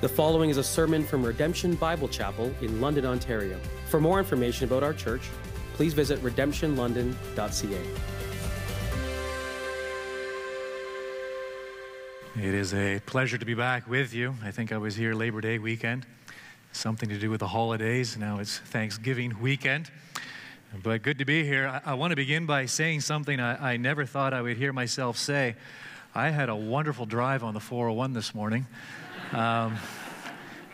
The following is a sermon from Redemption Bible Chapel in London, Ontario. For more information about our church, please visit redemptionlondon.ca. It is a pleasure to be back with you. I think I was here Labor Day weekend, something to do with the holidays. Now it's Thanksgiving weekend. But good to be here. I, I want to begin by saying something I, I never thought I would hear myself say. I had a wonderful drive on the 401 this morning. Um,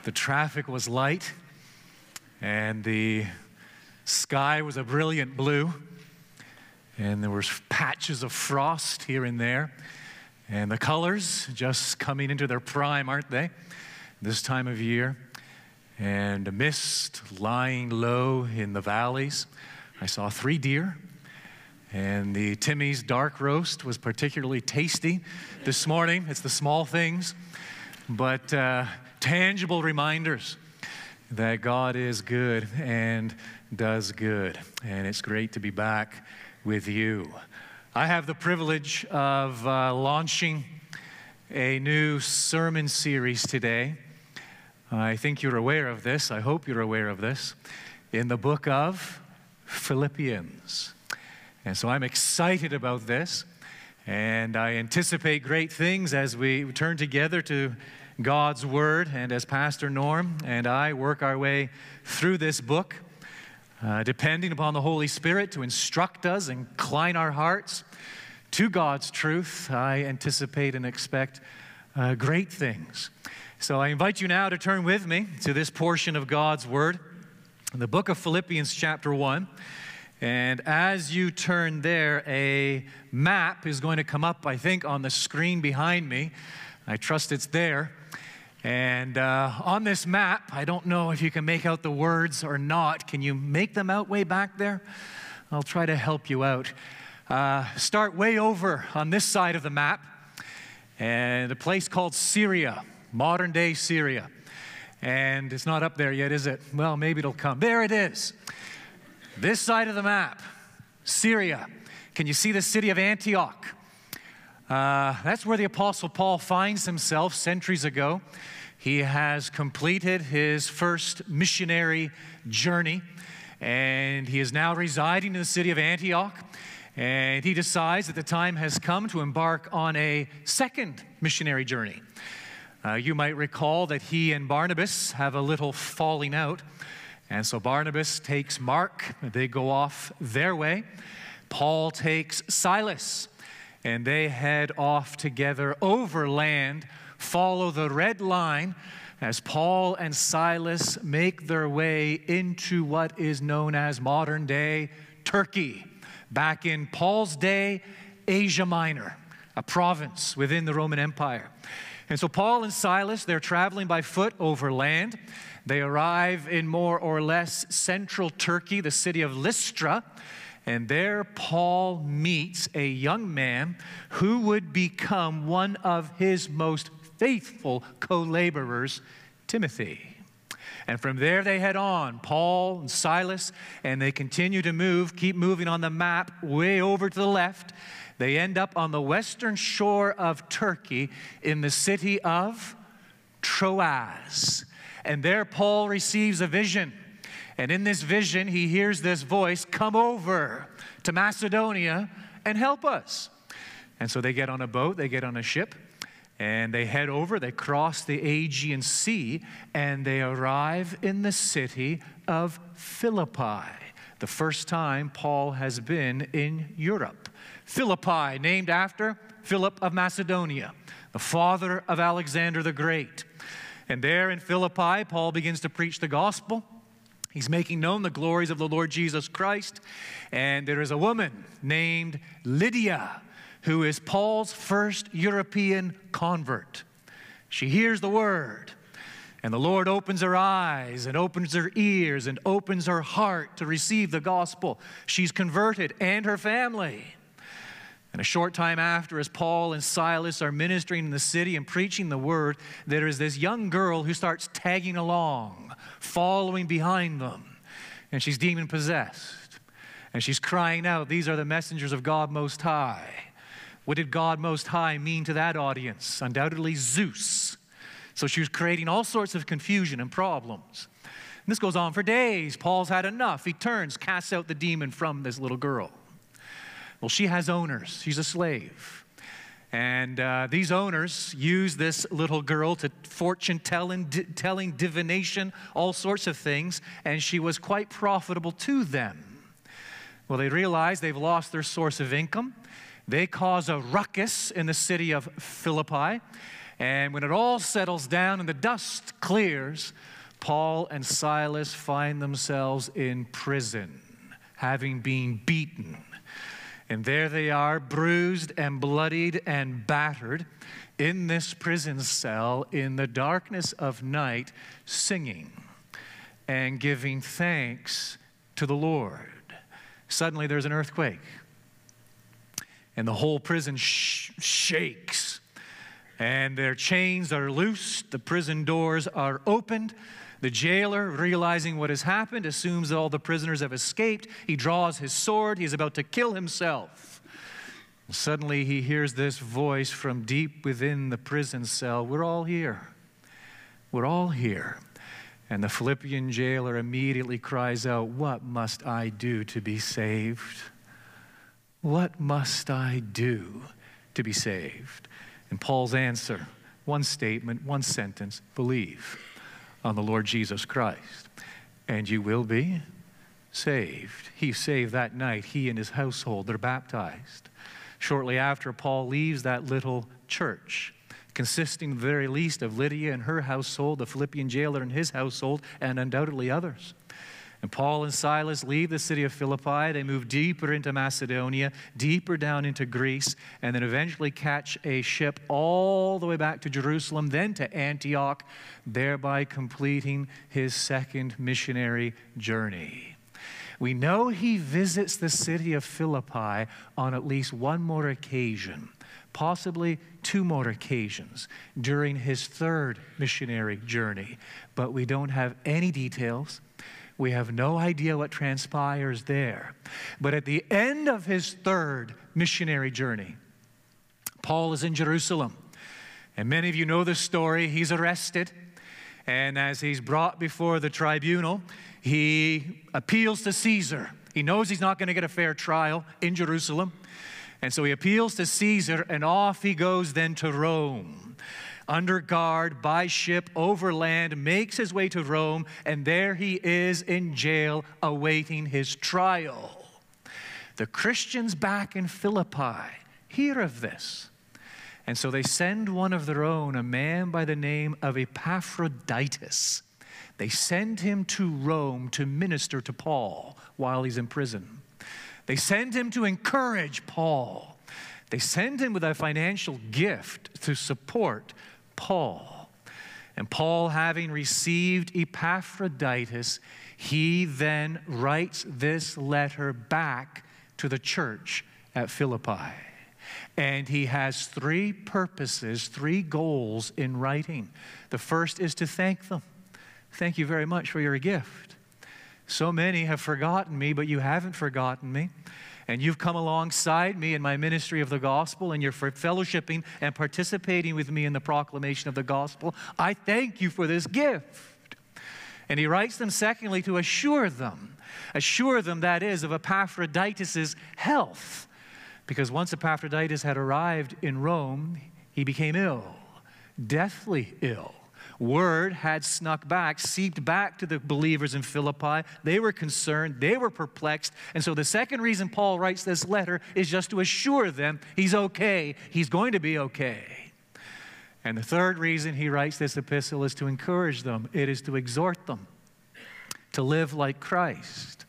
the traffic was light, and the sky was a brilliant blue, and there were patches of frost here and there, and the colors just coming into their prime, aren't they? This time of year, and a mist lying low in the valleys. I saw three deer. And the Timmy's dark roast was particularly tasty this morning. It's the small things but uh, tangible reminders that God is good and does good. And it's great to be back with you. I have the privilege of uh, launching a new sermon series today. I think you're aware of this. I hope you're aware of this. In the book of Philippians. And so I'm excited about this. And I anticipate great things as we turn together to God's Word and as Pastor Norm and I work our way through this book, uh, depending upon the Holy Spirit to instruct us, incline our hearts to God's truth, I anticipate and expect uh, great things. So I invite you now to turn with me to this portion of God's Word in the book of Philippians, chapter 1. And as you turn there, a map is going to come up, I think, on the screen behind me. I trust it's there. And uh, on this map, I don't know if you can make out the words or not. Can you make them out way back there? I'll try to help you out. Uh, start way over on this side of the map, and a place called Syria, modern day Syria. And it's not up there yet, is it? Well, maybe it'll come. There it is. This side of the map, Syria. Can you see the city of Antioch? Uh, that's where the Apostle Paul finds himself centuries ago. He has completed his first missionary journey, and he is now residing in the city of Antioch. And he decides that the time has come to embark on a second missionary journey. Uh, you might recall that he and Barnabas have a little falling out. And so Barnabas takes Mark, they go off their way. Paul takes Silas, and they head off together overland, follow the red line as Paul and Silas make their way into what is known as modern day Turkey. Back in Paul's day, Asia Minor, a province within the Roman Empire. And so Paul and Silas, they're traveling by foot over land. They arrive in more or less central Turkey, the city of Lystra. And there, Paul meets a young man who would become one of his most faithful co laborers, Timothy. And from there, they head on, Paul and Silas, and they continue to move, keep moving on the map way over to the left. They end up on the western shore of Turkey in the city of Troas. And there, Paul receives a vision. And in this vision, he hears this voice come over to Macedonia and help us. And so they get on a boat, they get on a ship, and they head over, they cross the Aegean Sea, and they arrive in the city of Philippi. The first time Paul has been in Europe. Philippi, named after Philip of Macedonia, the father of Alexander the Great. And there in Philippi, Paul begins to preach the gospel. He's making known the glories of the Lord Jesus Christ. And there is a woman named Lydia who is Paul's first European convert. She hears the word, and the Lord opens her eyes and opens her ears and opens her heart to receive the gospel. She's converted and her family. And a short time after, as Paul and Silas are ministering in the city and preaching the word, there is this young girl who starts tagging along, following behind them. And she's demon possessed. And she's crying out, These are the messengers of God Most High. What did God Most High mean to that audience? Undoubtedly, Zeus. So she was creating all sorts of confusion and problems. And this goes on for days. Paul's had enough. He turns, casts out the demon from this little girl. Well, she has owners, she's a slave. And uh, these owners use this little girl to fortune telling, di- telling, divination, all sorts of things, and she was quite profitable to them. Well, they realize they've lost their source of income. They cause a ruckus in the city of Philippi. And when it all settles down and the dust clears, Paul and Silas find themselves in prison, having been beaten. And there they are, bruised and bloodied and battered in this prison cell in the darkness of night, singing and giving thanks to the Lord. Suddenly there's an earthquake, and the whole prison sh- shakes, and their chains are loosed, the prison doors are opened. The jailer, realizing what has happened, assumes that all the prisoners have escaped. He draws his sword. He's about to kill himself. Suddenly, he hears this voice from deep within the prison cell We're all here. We're all here. And the Philippian jailer immediately cries out, What must I do to be saved? What must I do to be saved? And Paul's answer one statement, one sentence believe on the Lord Jesus Christ, and you will be saved. He saved that night, he and his household, they're baptized. Shortly after, Paul leaves that little church consisting, the very least, of Lydia and her household, the Philippian jailer and his household, and undoubtedly others. And Paul and Silas leave the city of Philippi. They move deeper into Macedonia, deeper down into Greece, and then eventually catch a ship all the way back to Jerusalem, then to Antioch, thereby completing his second missionary journey. We know he visits the city of Philippi on at least one more occasion possibly two more occasions during his third missionary journey, but we don't have any details. We have no idea what transpires there. But at the end of his third missionary journey, Paul is in Jerusalem. And many of you know the story. He's arrested. And as he's brought before the tribunal, he appeals to Caesar. He knows he's not going to get a fair trial in Jerusalem. And so he appeals to Caesar, and off he goes then to Rome. Under guard, by ship, overland, makes his way to Rome, and there he is in jail awaiting his trial. The Christians back in Philippi hear of this. And so they send one of their own, a man by the name of Epaphroditus. They send him to Rome to minister to Paul while he's in prison. They send him to encourage Paul. They send him with a financial gift to support Paul. And Paul, having received Epaphroditus, he then writes this letter back to the church at Philippi. And he has three purposes, three goals in writing. The first is to thank them. Thank you very much for your gift. So many have forgotten me, but you haven't forgotten me. And you've come alongside me in my ministry of the gospel, and you're fellowshipping and participating with me in the proclamation of the gospel. I thank you for this gift. And he writes them, secondly, to assure them, assure them, that is, of Epaphroditus' health. Because once Epaphroditus had arrived in Rome, he became ill, deathly ill word had snuck back, seeped back to the believers in Philippi. They were concerned, they were perplexed. And so the second reason Paul writes this letter is just to assure them he's okay, he's going to be okay. And the third reason he writes this epistle is to encourage them, it is to exhort them to live like Christ.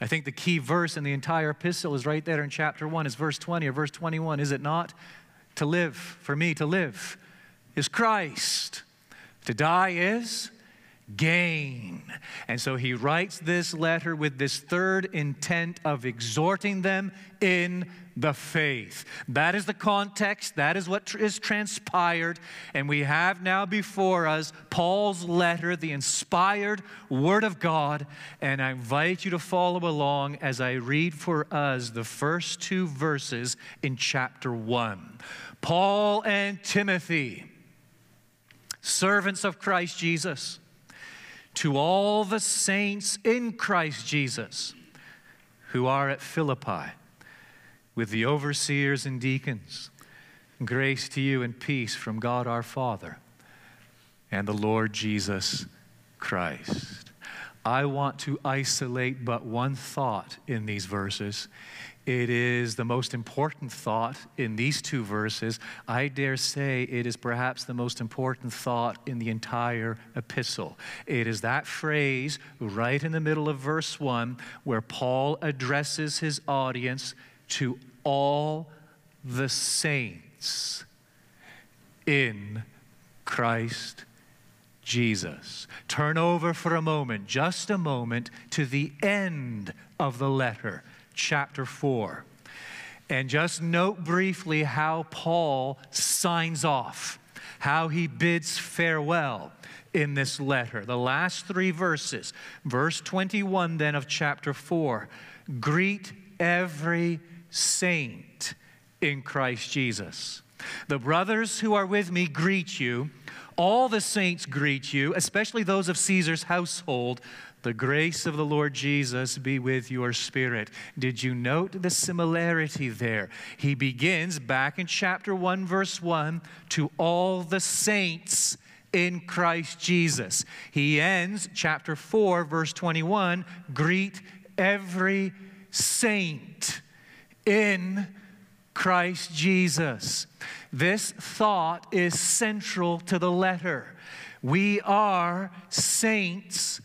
I think the key verse in the entire epistle is right there in chapter 1, is verse 20 or verse 21, is it not? To live, for me to live, is Christ. To die is gain. And so he writes this letter with this third intent of exhorting them in the faith. That is the context, that is what is transpired. And we have now before us Paul's letter, the inspired Word of God. And I invite you to follow along as I read for us the first two verses in chapter 1. Paul and Timothy servants of Christ Jesus, to all the saints in Christ Jesus who are at Philippi, with the overseers and deacons, grace to you and peace from God our Father and the Lord Jesus Christ. I want to isolate but one thought in these verses. It is the most important thought in these two verses. I dare say it is perhaps the most important thought in the entire epistle. It is that phrase right in the middle of verse 1 where Paul addresses his audience to all the saints in Christ Jesus. Turn over for a moment, just a moment, to the end of the letter, chapter 4. And just note briefly how Paul signs off, how he bids farewell in this letter. The last three verses, verse 21 then of chapter 4 greet every saint in Christ Jesus. The brothers who are with me greet you. All the saints greet you, especially those of Caesar's household. The grace of the Lord Jesus be with your spirit. Did you note the similarity there? He begins back in chapter 1, verse 1 to all the saints in Christ Jesus. He ends chapter 4, verse 21 greet every saint in Christ Jesus. This thought is central to the letter. We are saints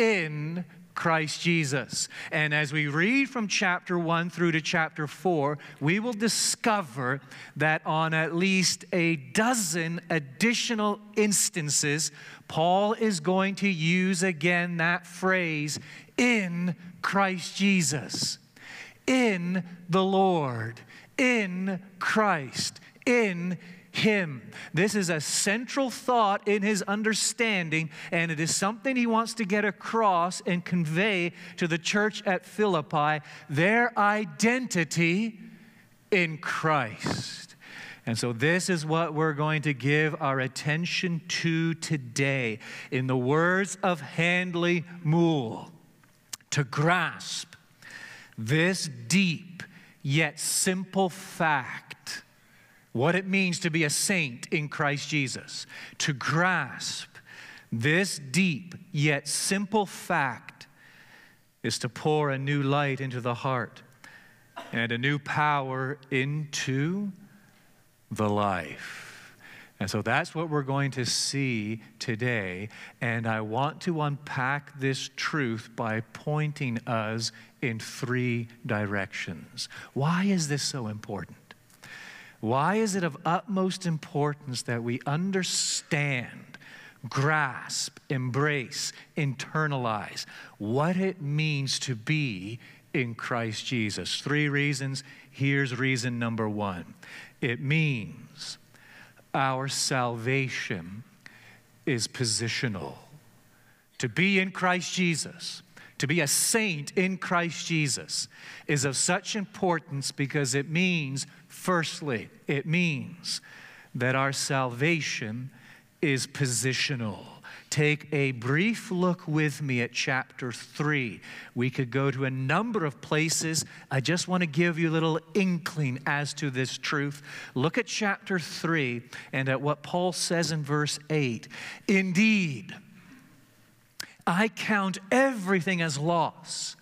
in Christ Jesus. And as we read from chapter 1 through to chapter 4, we will discover that on at least a dozen additional instances, Paul is going to use again that phrase, in Christ Jesus, in the Lord. In Christ, in him. This is a central thought in his understanding, and it is something he wants to get across and convey to the church at Philippi their identity in Christ. And so, this is what we're going to give our attention to today. In the words of Handley Moule, to grasp this deep yet simple fact what it means to be a saint in Christ Jesus, to grasp this deep yet simple fact is to pour a new light into the heart and a new power into the life. And so that's what we're going to see today. And I want to unpack this truth by pointing us in three directions. Why is this so important? Why is it of utmost importance that we understand, grasp, embrace, internalize what it means to be in Christ Jesus? Three reasons. Here's reason number one it means our salvation is positional. To be in Christ Jesus, to be a saint in Christ Jesus, is of such importance because it means, firstly, it means that our salvation is positional. Take a brief look with me at chapter 3. We could go to a number of places. I just want to give you a little inkling as to this truth. Look at chapter 3 and at what Paul says in verse 8. Indeed, I count everything as loss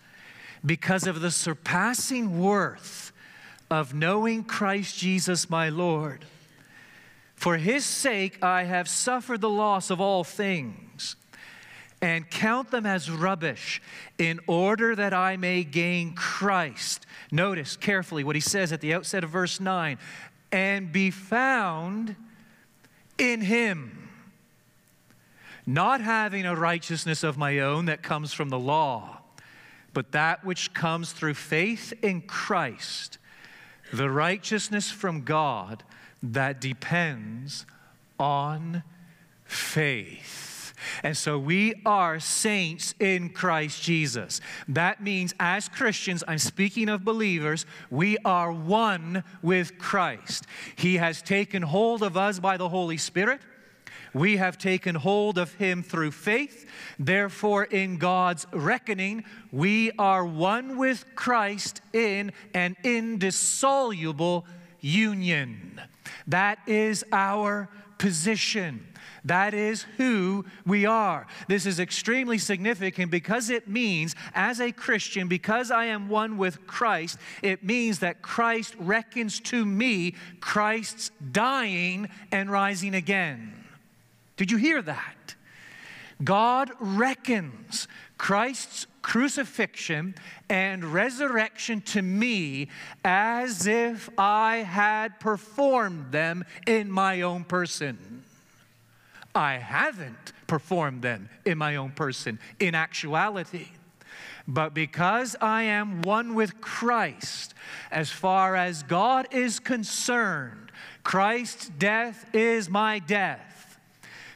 because of the surpassing worth of knowing Christ Jesus my Lord for his sake I have suffered the loss of all things and count them as rubbish in order that I may gain Christ. Notice carefully what he says at the outset of verse 9 and be found in him, not having a righteousness of my own that comes from the law, but that which comes through faith in Christ, the righteousness from God that depends on faith. And so we are saints in Christ Jesus. That means, as Christians, I'm speaking of believers, we are one with Christ. He has taken hold of us by the Holy Spirit. We have taken hold of him through faith. Therefore, in God's reckoning, we are one with Christ in an indissoluble union. That is our position. That is who we are. This is extremely significant because it means, as a Christian, because I am one with Christ, it means that Christ reckons to me Christ's dying and rising again. Did you hear that? God reckons Christ's crucifixion and resurrection to me as if I had performed them in my own person. I haven't performed them in my own person, in actuality. But because I am one with Christ, as far as God is concerned, Christ's death is my death.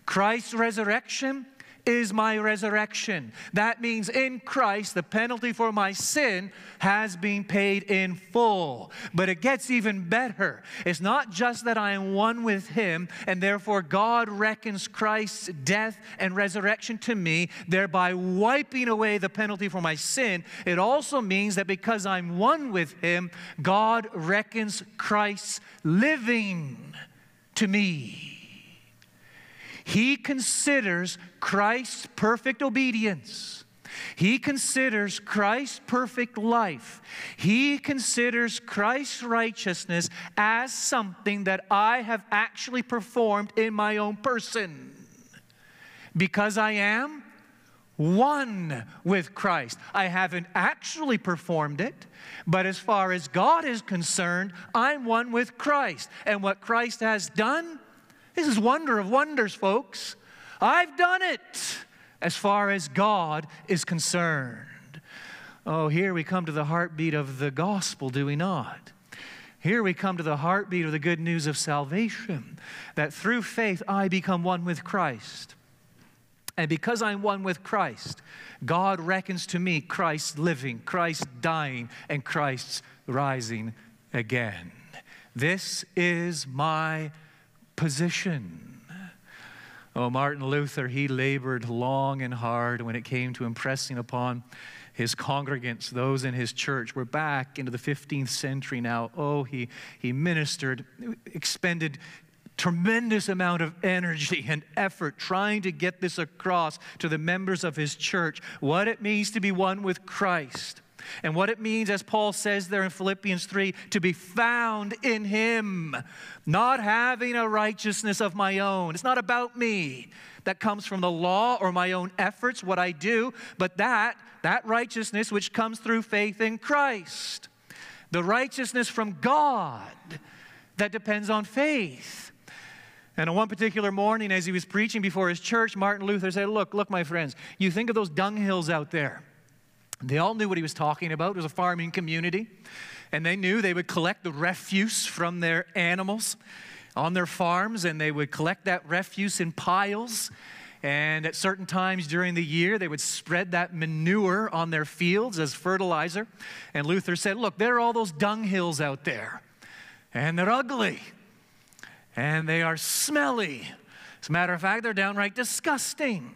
Christ's resurrection is my resurrection. That means in Christ, the penalty for my sin has been paid in full. But it gets even better. It's not just that I am one with Him, and therefore God reckons Christ's death and resurrection to me, thereby wiping away the penalty for my sin. It also means that because I'm one with Him, God reckons Christ's living to me. He considers Christ's perfect obedience. He considers Christ's perfect life. He considers Christ's righteousness as something that I have actually performed in my own person. Because I am one with Christ. I haven't actually performed it, but as far as God is concerned, I'm one with Christ. And what Christ has done, this is wonder of wonders, folks. I've done it as far as God is concerned. Oh, here we come to the heartbeat of the gospel, do we not? Here we come to the heartbeat of the good news of salvation that through faith I become one with Christ. And because I'm one with Christ, God reckons to me Christ living, Christ dying, and Christ's rising again. This is my position. Oh, Martin Luther, he labored long and hard when it came to impressing upon his congregants, those in his church. We're back into the 15th century now. Oh, he, he ministered, expended tremendous amount of energy and effort trying to get this across to the members of his church what it means to be one with Christ. And what it means, as Paul says there in Philippians 3, to be found in Him, not having a righteousness of my own. It's not about me that comes from the law or my own efforts, what I do, but that, that righteousness which comes through faith in Christ. The righteousness from God that depends on faith. And on one particular morning, as he was preaching before his church, Martin Luther said, Look, look, my friends, you think of those dung hills out there. They all knew what he was talking about. It was a farming community. And they knew they would collect the refuse from their animals on their farms, and they would collect that refuse in piles. And at certain times during the year, they would spread that manure on their fields as fertilizer. And Luther said, Look, there are all those dung hills out there, and they're ugly, and they are smelly. As a matter of fact, they're downright disgusting.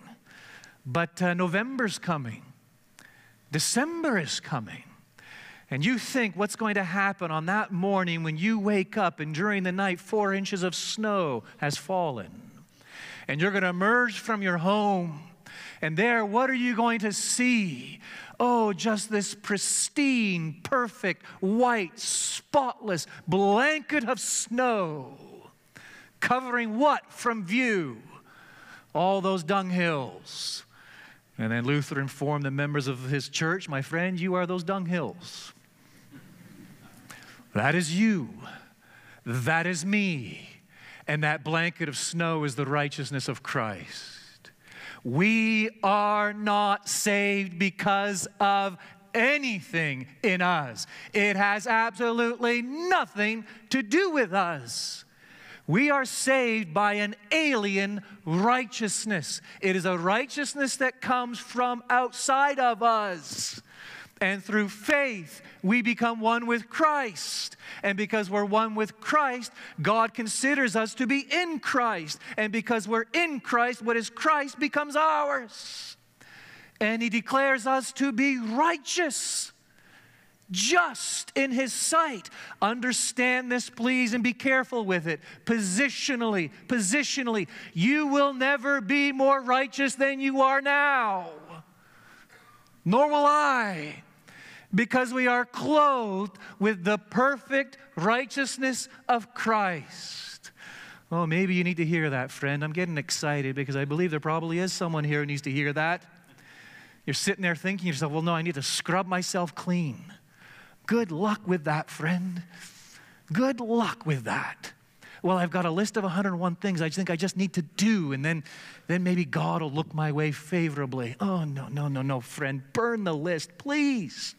But uh, November's coming. December is coming. And you think what's going to happen on that morning when you wake up and during the night four inches of snow has fallen. And you're going to emerge from your home. And there, what are you going to see? Oh, just this pristine, perfect, white, spotless blanket of snow. Covering what from view? All those dung hills and then Luther informed the members of his church, My friend, you are those dunghills. That is you. That is me. And that blanket of snow is the righteousness of Christ. We are not saved because of anything in us, it has absolutely nothing to do with us. We are saved by an alien righteousness. It is a righteousness that comes from outside of us. And through faith, we become one with Christ. And because we're one with Christ, God considers us to be in Christ. And because we're in Christ, what is Christ becomes ours. And He declares us to be righteous, just in His sight. Understand this, please, and be careful with it. Positionally, positionally, you will never be more righteous than you are now. Nor will I because we are clothed with the perfect righteousness of Christ. Oh, maybe you need to hear that, friend. I'm getting excited because I believe there probably is someone here who needs to hear that. You're sitting there thinking yourself, well, no, I need to scrub myself clean. Good luck with that, friend. Good luck with that. Well, I've got a list of 101 things I think I just need to do, and then, then maybe God will look my way favorably. Oh, no, no, no, no, friend. Burn the list, please.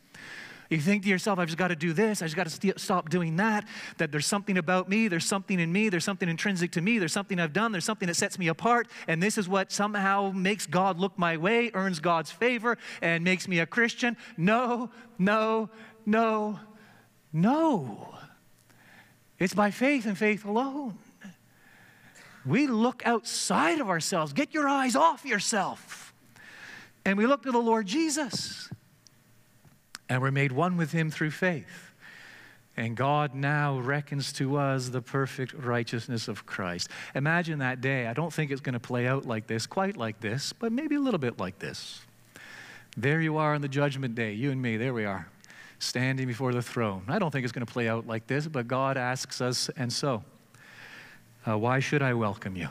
You think to yourself, I've just got to do this, I've just got to st- stop doing that, that there's something about me, there's something in me, there's something intrinsic to me, there's something I've done, there's something that sets me apart, and this is what somehow makes God look my way, earns God's favor, and makes me a Christian. No, no, no, no. It's by faith and faith alone. We look outside of ourselves. Get your eyes off yourself. And we look to the Lord Jesus and we're made one with him through faith. And God now reckons to us the perfect righteousness of Christ. Imagine that day. I don't think it's going to play out like this, quite like this, but maybe a little bit like this. There you are on the judgment day, you and me, there we are, standing before the throne. I don't think it's going to play out like this, but God asks us, and so, uh, why should I welcome you?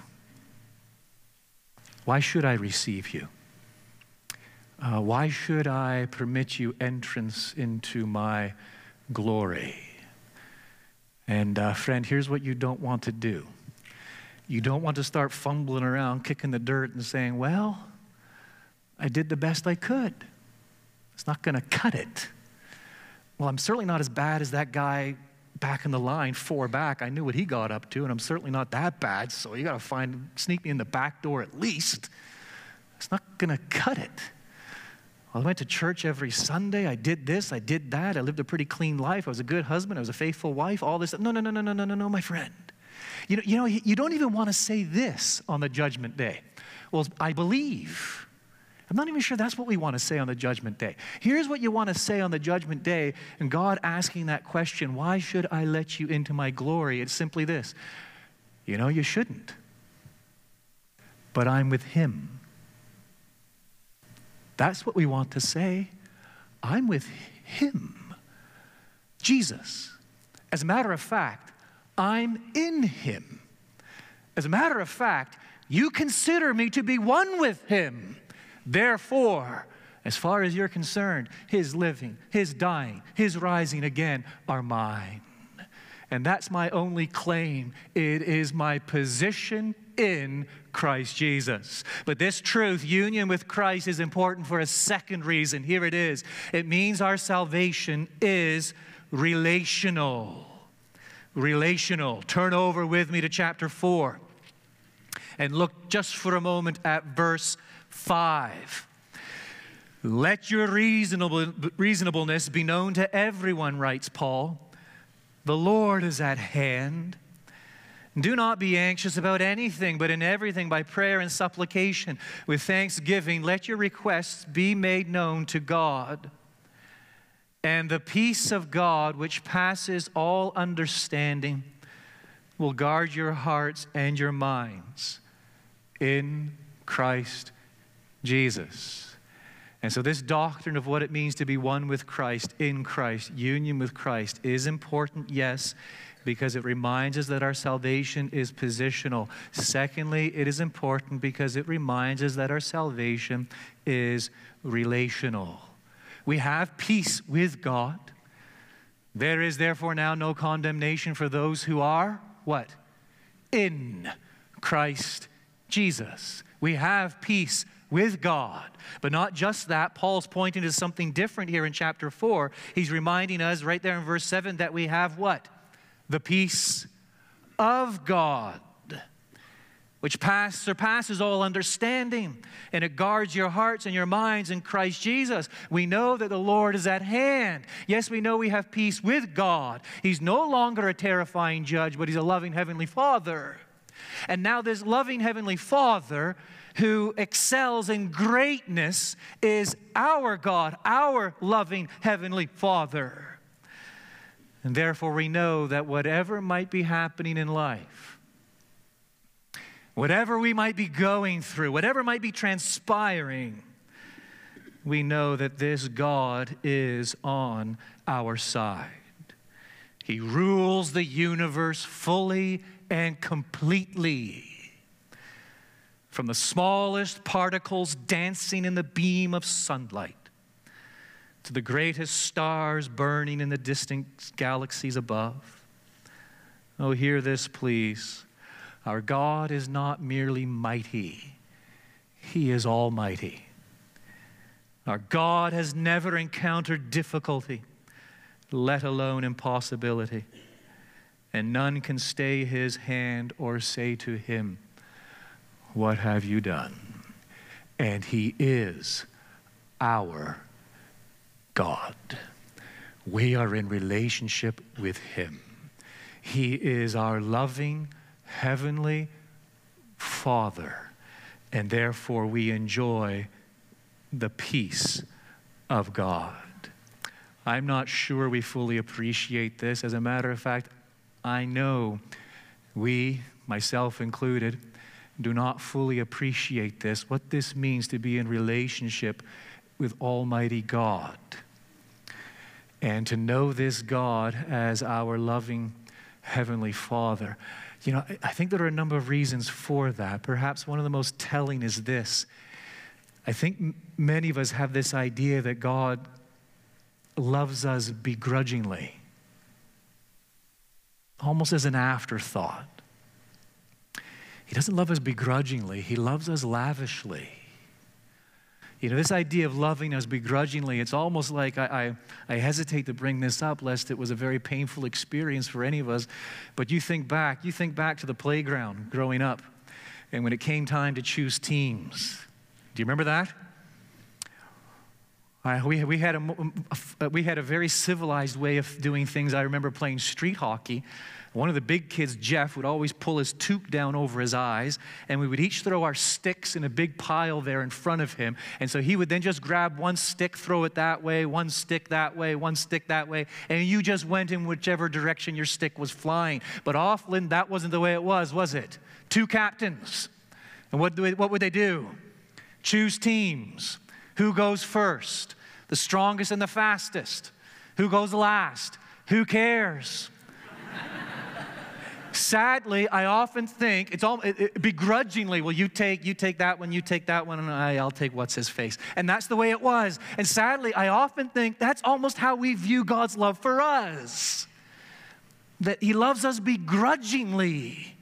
Why should I receive you? Uh, why should I permit you entrance into my glory? And, uh, friend, here's what you don't want to do. You don't want to start fumbling around, kicking the dirt, and saying, Well, I did the best I could. It's not going to cut it. Well, I'm certainly not as bad as that guy back in the line, four back. I knew what he got up to, and I'm certainly not that bad, so you got to find, sneak me in the back door at least. It's not going to cut it. Well, I went to church every Sunday. I did this, I did that. I lived a pretty clean life. I was a good husband. I was a faithful wife. All this. No, no, no, no, no, no, no, no, my friend. You know, you, know, you don't even want to say this on the judgment day. Well, I believe. I'm not even sure that's what we want to say on the judgment day. Here's what you want to say on the judgment day, and God asking that question, why should I let you into my glory? It's simply this you know, you shouldn't. But I'm with Him. That's what we want to say. I'm with Him, Jesus. As a matter of fact, I'm in Him. As a matter of fact, you consider me to be one with Him. Therefore, as far as you're concerned, His living, His dying, His rising again are mine. And that's my only claim. It is my position in Christ Jesus. But this truth, union with Christ, is important for a second reason. Here it is it means our salvation is relational. Relational. Turn over with me to chapter 4 and look just for a moment at verse 5. Let your reasonable, reasonableness be known to everyone, writes Paul. The Lord is at hand. Do not be anxious about anything, but in everything, by prayer and supplication, with thanksgiving, let your requests be made known to God. And the peace of God, which passes all understanding, will guard your hearts and your minds in Christ Jesus. And so, this doctrine of what it means to be one with Christ, in Christ, union with Christ, is important, yes, because it reminds us that our salvation is positional. Secondly, it is important because it reminds us that our salvation is relational. We have peace with God. There is therefore now no condemnation for those who are what? In Christ Jesus. We have peace with God. But not just that, Paul's pointing to something different here in chapter 4. He's reminding us right there in verse 7 that we have what? The peace of God. which pass, surpasses all understanding, and it guards your hearts and your minds in Christ Jesus. We know that the Lord is at hand. Yes, we know we have peace with God. He's no longer a terrifying judge, but He's a loving Heavenly Father. And now, this loving Heavenly Father who excels in greatness is our God, our loving Heavenly Father. And therefore, we know that whatever might be happening in life, whatever we might be going through, whatever might be transpiring, we know that this God is on our side. He rules the universe fully and completely. From the smallest particles dancing in the beam of sunlight to the greatest stars burning in the distant galaxies above. Oh, hear this, please. Our God is not merely mighty, He is almighty. Our God has never encountered difficulty, let alone impossibility and none can stay his hand or say to him, What have you done? And he is our God. We are in relationship with him. He is our loving, heavenly Father, and therefore we enjoy the peace of God. I'm not sure we fully appreciate this. As a matter of fact, I know we, myself included, do not fully appreciate this, what this means to be in relationship with Almighty God. And to know this God as our loving Heavenly Father. You know, I think there are a number of reasons for that. Perhaps one of the most telling is this. I think many of us have this idea that God loves us begrudgingly almost as an afterthought. He doesn't love us begrudgingly, He loves us lavishly. You know, this idea of loving us begrudgingly, it's almost like I, I, I, hesitate to bring this up lest it was a very painful experience for any of us. But you think back, you think back to the playground growing up and when it came time to choose teams. Do you remember that? Uh, we, we, had a, we had a very civilized way of doing things. I remember playing street hockey. One of the big kids, Jeff, would always pull his toque down over his eyes, and we would each throw our sticks in a big pile there in front of him. And so he would then just grab one stick, throw it that way, one stick that way, one stick that way, and you just went in whichever direction your stick was flying. But often that wasn't the way it was, was it? Two captains. And what, what would they do? Choose teams. Who goes first? The strongest and the fastest. Who goes last? Who cares? Sadly, I often think it's all it, it, begrudgingly. Well, you take you take that one, you take that one, and I, I'll take what's his face. And that's the way it was. And sadly, I often think that's almost how we view God's love for us. That He loves us begrudgingly.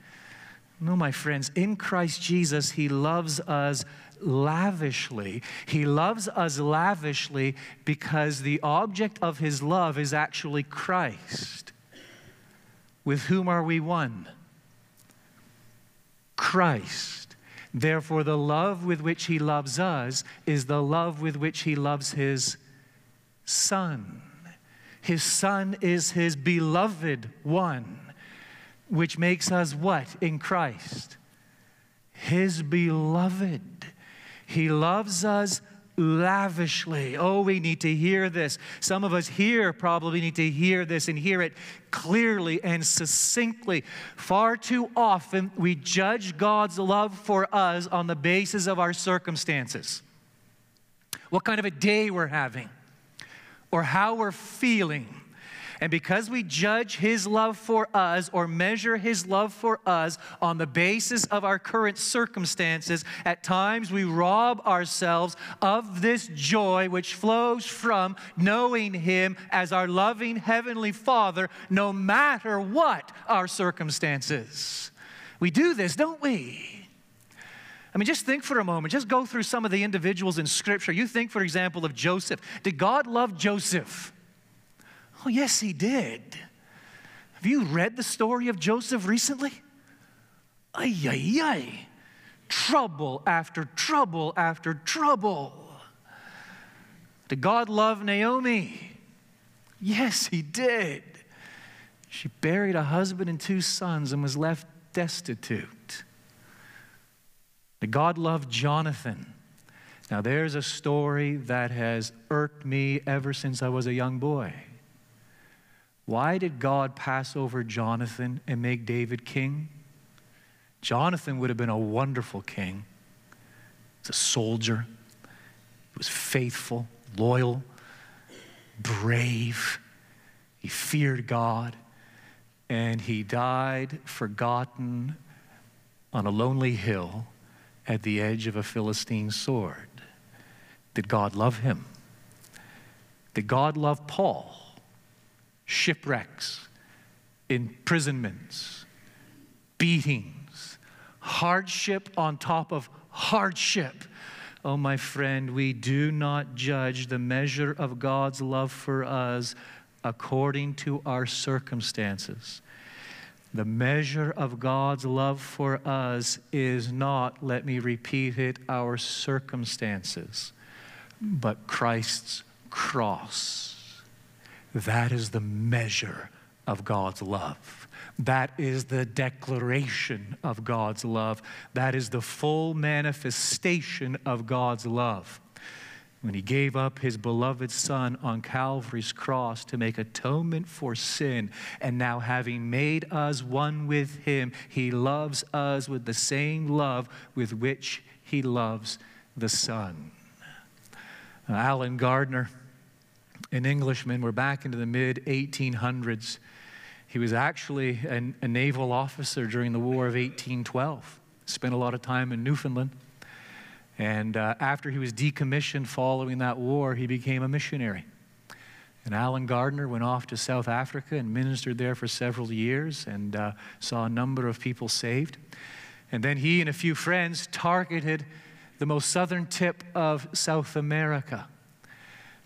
No, my friends, in Christ Jesus, He loves us lavishly. He loves us lavishly because the object of his love is actually Christ. With whom are we one? Christ. Therefore, the love with which he loves us is the love with which he loves his Son. His Son is his beloved one, which makes us what in Christ? His beloved. He loves us lavishly. Oh, we need to hear this. Some of us here probably need to hear this and hear it clearly and succinctly. Far too often, we judge God's love for us on the basis of our circumstances. What kind of a day we're having, or how we're feeling and because we judge His love for us or measure His love for us on the basis of our current circumstances, at times we rob ourselves of this joy which flows from knowing Him as our loving Heavenly Father, no matter what our circumstances. We do this, don't we? I mean, just think for a moment. Just go through some of the individuals in Scripture. You think, for example, of Joseph. Did God love Joseph? Oh, yes, he did. Have you read the story of Joseph recently? ay, ay, ay. Trouble after trouble after trouble. Did God love Naomi? Yes, he did. She buried a husband and two sons and was left destitute. Did God love Jonathan? Now, there's a story that has irked me ever since I was a young boy. Why did God pass over Jonathan and make David king? Jonathan would have been a wonderful king. He's a soldier, he was faithful, loyal, brave. He feared God, and he died forgotten on a lonely hill at the edge of a Philistine sword. Did God love him? Did God love Paul? Shipwrecks, imprisonments, beatings, hardship on top of hardship. Oh, my friend, we do not judge the measure of God's love for us according to our circumstances. The measure of God's love for us is not, let me repeat it, our circumstances, but Christ's cross. That is the measure of God's love. That is the declaration of God's love. That is the full manifestation of God's love when he gave up his beloved Son on Calvary's cross to make atonement for sin, and now having made us one with him, he loves us with the same love with which he loves the Son. Allen Gardiner, an Englishman, we're back into the mid 1800s. He was actually an, a naval officer during the War of 1812, spent a lot of time in Newfoundland. And uh, after he was decommissioned following that war, he became a missionary. And Allen Gardiner went off to South Africa and ministered there for several years and uh, saw a number of people saved. And then he and a few friends targeted the most southern tip of South America.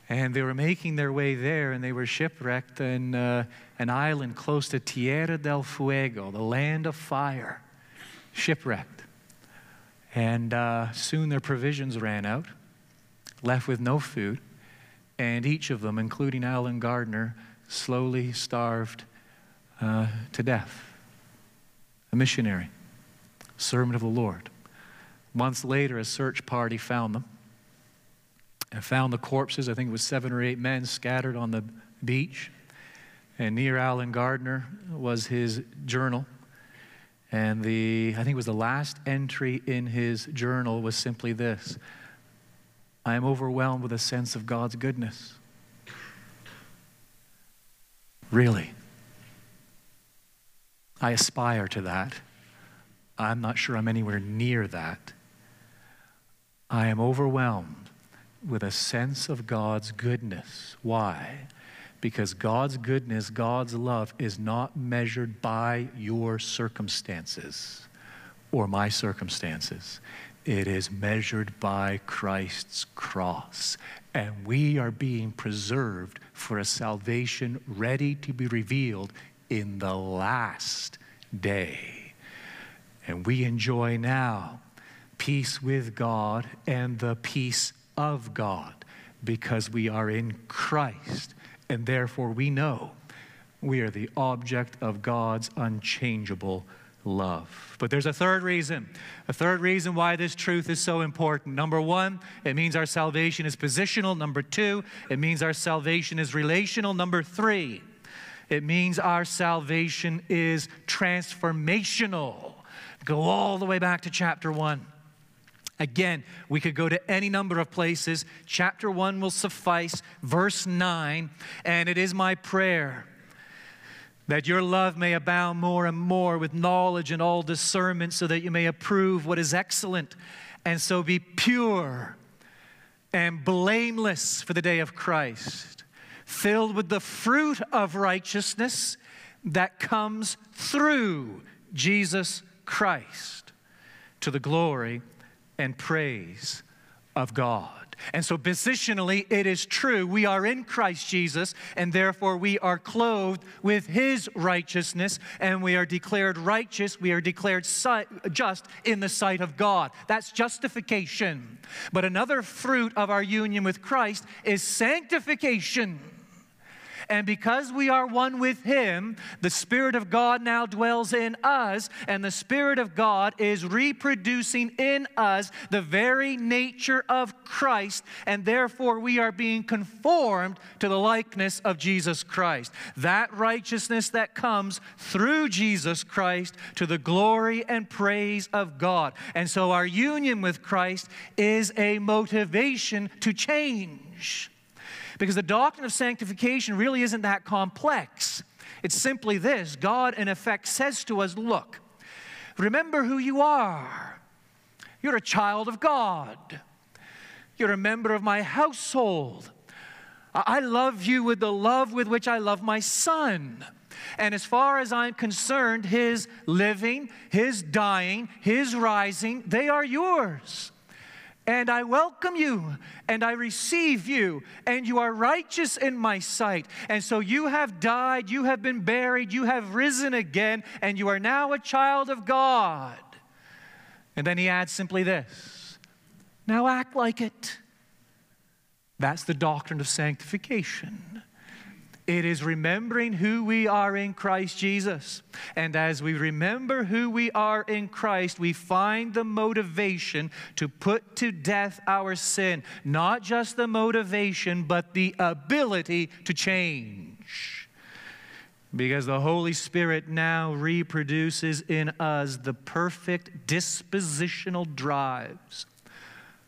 And they were making their way there, and they were shipwrecked in uh, an island close to Tierra del Fuego, the land of fire. Shipwrecked. And uh, soon their provisions ran out, left with no food, and each of them, including Allen Gardiner, slowly starved uh, to death. A missionary, servant of the Lord. Months later, a search party found them and found the corpses. I think it was seven or eight men scattered on the beach. And near Allen Gardiner was his journal and the, I think it was the last entry in his journal was simply this I am overwhelmed with a sense of God's goodness. Really. I aspire to that. I'm not sure I'm anywhere near that. I am overwhelmed with a sense of God's goodness. Why? because God's goodness, God's love is not measured by your circumstances or my circumstances. It is measured by Christ's cross. And we are being preserved for a salvation ready to be revealed in the last day. And we enjoy now peace with God and the peace of God because we are in Christ and therefore we know we are the object of God's unchangeable love. But there's a third reason, a third reason why this truth is so important. Number one, it means our salvation is positional. Number two, it means our salvation is relational. Number three, it means our salvation is transformational. Go all the way back to chapter one. Again, we could go to any number of places. Chapter 1 will suffice, verse 9, and it is my prayer that your love may abound more and more with knowledge and all discernment, so that you may approve what is excellent, and so be pure and blameless for the day of Christ, filled with the fruit of righteousness that comes through Jesus Christ to the glory and praise of God. And so, positionally, it is true. We are in Christ Jesus, and therefore we are clothed with his righteousness, and we are declared righteous. We are declared just in the sight of God. That's justification. But another fruit of our union with Christ is sanctification. And because we are one with Him, the Spirit of God now dwells in us, and the Spirit of God is reproducing in us the very nature of Christ, and therefore we are being conformed to the likeness of Jesus Christ. That righteousness that comes through Jesus Christ to the glory and praise of God. And so our union with Christ is a motivation to change. Because the doctrine of sanctification really isn't that complex. It's simply this God, in effect, says to us, Look, remember who you are. You're a child of God, you're a member of my household. I love you with the love with which I love my son. And as far as I'm concerned, his living, his dying, his rising, they are yours and I welcome you, and I receive you, and you are righteous in my sight. And so you have died, you have been buried, you have risen again, and you are now a child of God. And then he adds simply this now act like it. That's the doctrine of sanctification. It is remembering who we are in Christ Jesus. And as we remember who we are in Christ, we find the motivation to put to death our sin. Not just the motivation, but the ability to change. Because the Holy Spirit now reproduces in us the perfect dispositional drives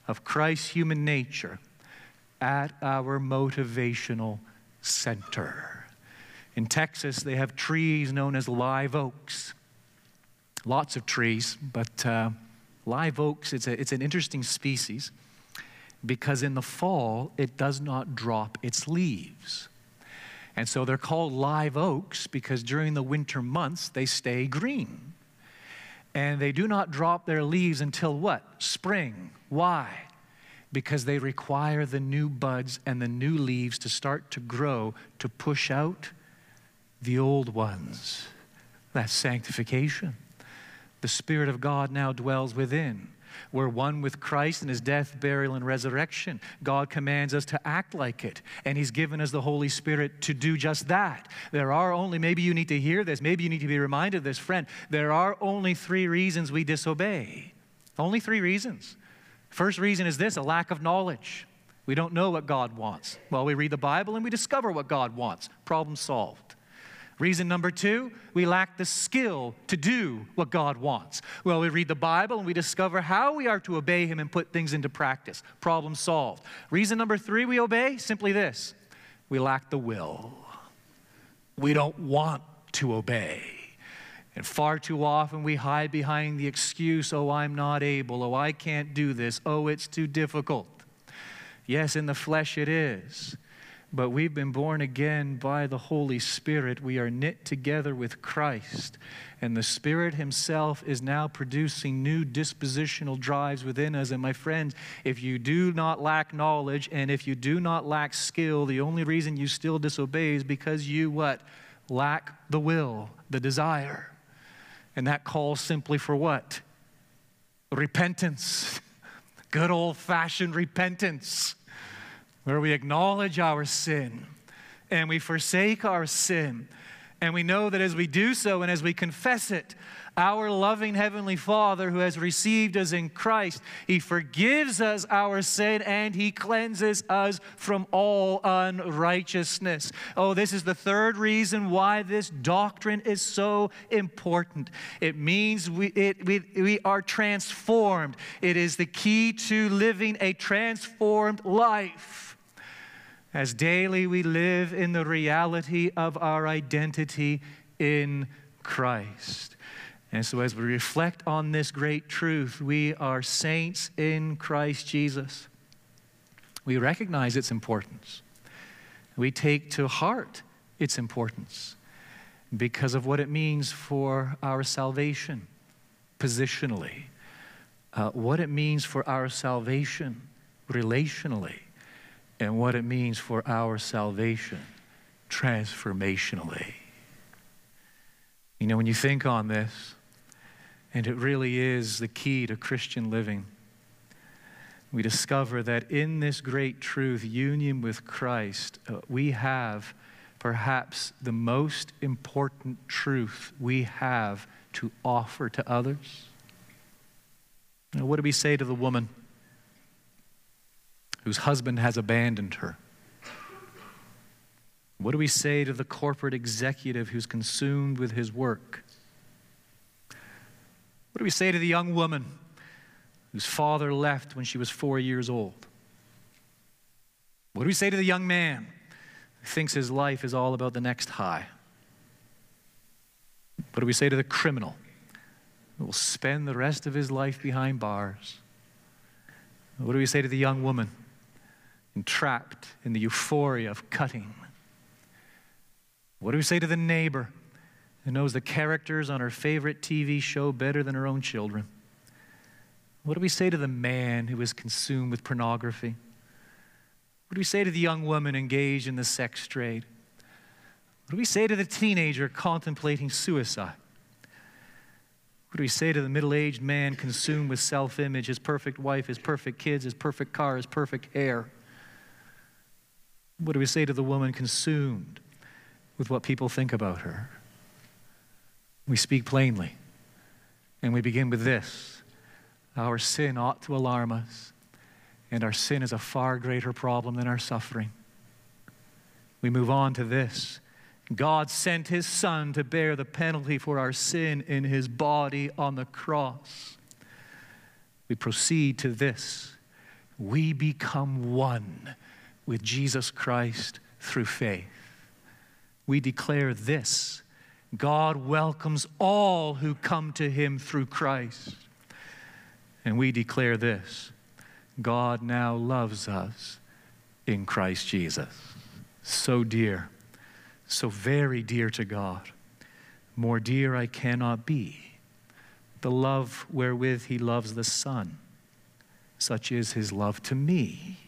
of Christ's human nature at our motivational center. In Texas, they have trees known as live oaks. Lots of trees, but uh, live oaks, it's, a, it's an interesting species because in the fall, it does not drop its leaves. And so they're called live oaks because during the winter months, they stay green. And they do not drop their leaves until what? Spring. Why? Because they require the new buds and the new leaves to start to grow to push out the old ones. That's sanctification. The Spirit of God now dwells within. We're one with Christ in his death, burial, and resurrection. God commands us to act like it, and he's given us the Holy Spirit to do just that. There are only, maybe you need to hear this, maybe you need to be reminded of this, friend. There are only three reasons we disobey. Only three reasons. First reason is this a lack of knowledge. We don't know what God wants. Well, we read the Bible and we discover what God wants. Problem solved. Reason number two, we lack the skill to do what God wants. Well, we read the Bible and we discover how we are to obey Him and put things into practice. Problem solved. Reason number three, we obey simply this we lack the will. We don't want to obey. And far too often we hide behind the excuse, oh, I'm not able, oh, I can't do this, oh, it's too difficult. Yes, in the flesh it is. But we've been born again by the Holy Spirit. We are knit together with Christ. And the Spirit Himself is now producing new dispositional drives within us. And my friends, if you do not lack knowledge and if you do not lack skill, the only reason you still disobey is because you what? Lack the will, the desire. And that calls simply for what? Repentance. Good old fashioned repentance, where we acknowledge our sin and we forsake our sin. And we know that as we do so and as we confess it, our loving Heavenly Father who has received us in Christ, He forgives us our sin and He cleanses us from all unrighteousness. Oh, this is the third reason why this doctrine is so important. It means we, it, we, we are transformed, it is the key to living a transformed life. As daily we live in the reality of our identity in Christ. And so, as we reflect on this great truth, we are saints in Christ Jesus. We recognize its importance. We take to heart its importance because of what it means for our salvation, positionally, uh, what it means for our salvation relationally and what it means for our salvation transformationally. You know, when you think on this, and it really is the key to Christian living, we discover that in this great truth, union with Christ, uh, we have perhaps the most important truth we have to offer to others. Now, what do we say to the woman whose husband has abandoned her? What do we say to the corporate executive who's consumed with his work? What do we say to the young woman whose father left when she was four years old? What do we say to the young man who thinks his life is all about the next high? What do we say to the criminal who will spend the rest of his life behind bars? What do we say to the young woman entrapped in the euphoria of cutting? What do we say to the neighbor who knows the characters on her favorite TV show better than her own children? What do we say to the man who is consumed with pornography? What do we say to the young woman engaged in the sex trade? What do we say to the teenager contemplating suicide? What do we say to the middle aged man consumed with self image, his perfect wife, his perfect kids, his perfect car, his perfect hair? What do we say to the woman consumed with what people think about her. We speak plainly, and we begin with this Our sin ought to alarm us, and our sin is a far greater problem than our suffering. We move on to this. God sent his Son to bear the penalty for our sin in his body on the cross. We proceed to this. We become one with Jesus Christ through faith we declare this God welcomes all who come to him through Christ. And we declare this God now loves us in Christ Jesus. So dear, so very dear to God. More dear I cannot be. The love wherewith he loves the Son, such is his love to me.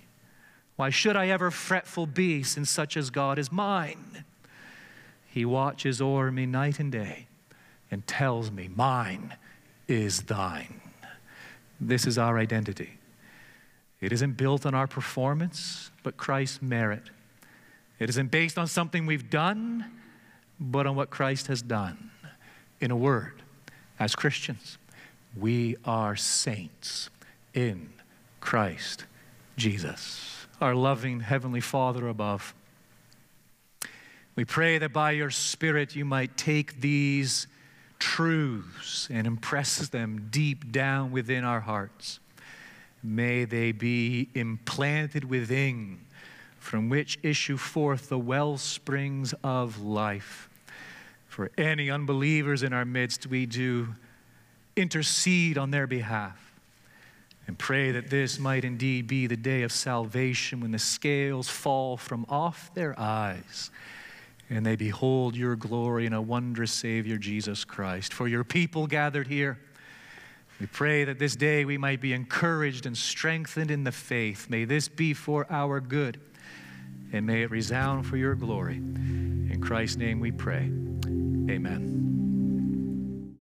Why should I ever fretful be, since such as God is mine? He watches o'er me night and day and tells me, Mine is thine. This is our identity. It isn't built on our performance, but Christ's merit. It isn't based on something we've done, but on what Christ has done. In a word, as Christians, we are saints in Christ Jesus. Our loving Heavenly Father above we pray that by your Spirit you might take these truths and impress them deep down within our hearts. May they be implanted within, from which issue forth the well springs of life. For any unbelievers in our midst, we do intercede on their behalf and pray that this might indeed be the day of salvation when the scales fall from off their eyes and they behold your glory in a wondrous Savior, Jesus Christ. For your people gathered here, we pray that this day we might be encouraged and strengthened in the faith. May this be for our good, and may it resound for your glory. In Christ's name we pray. Amen.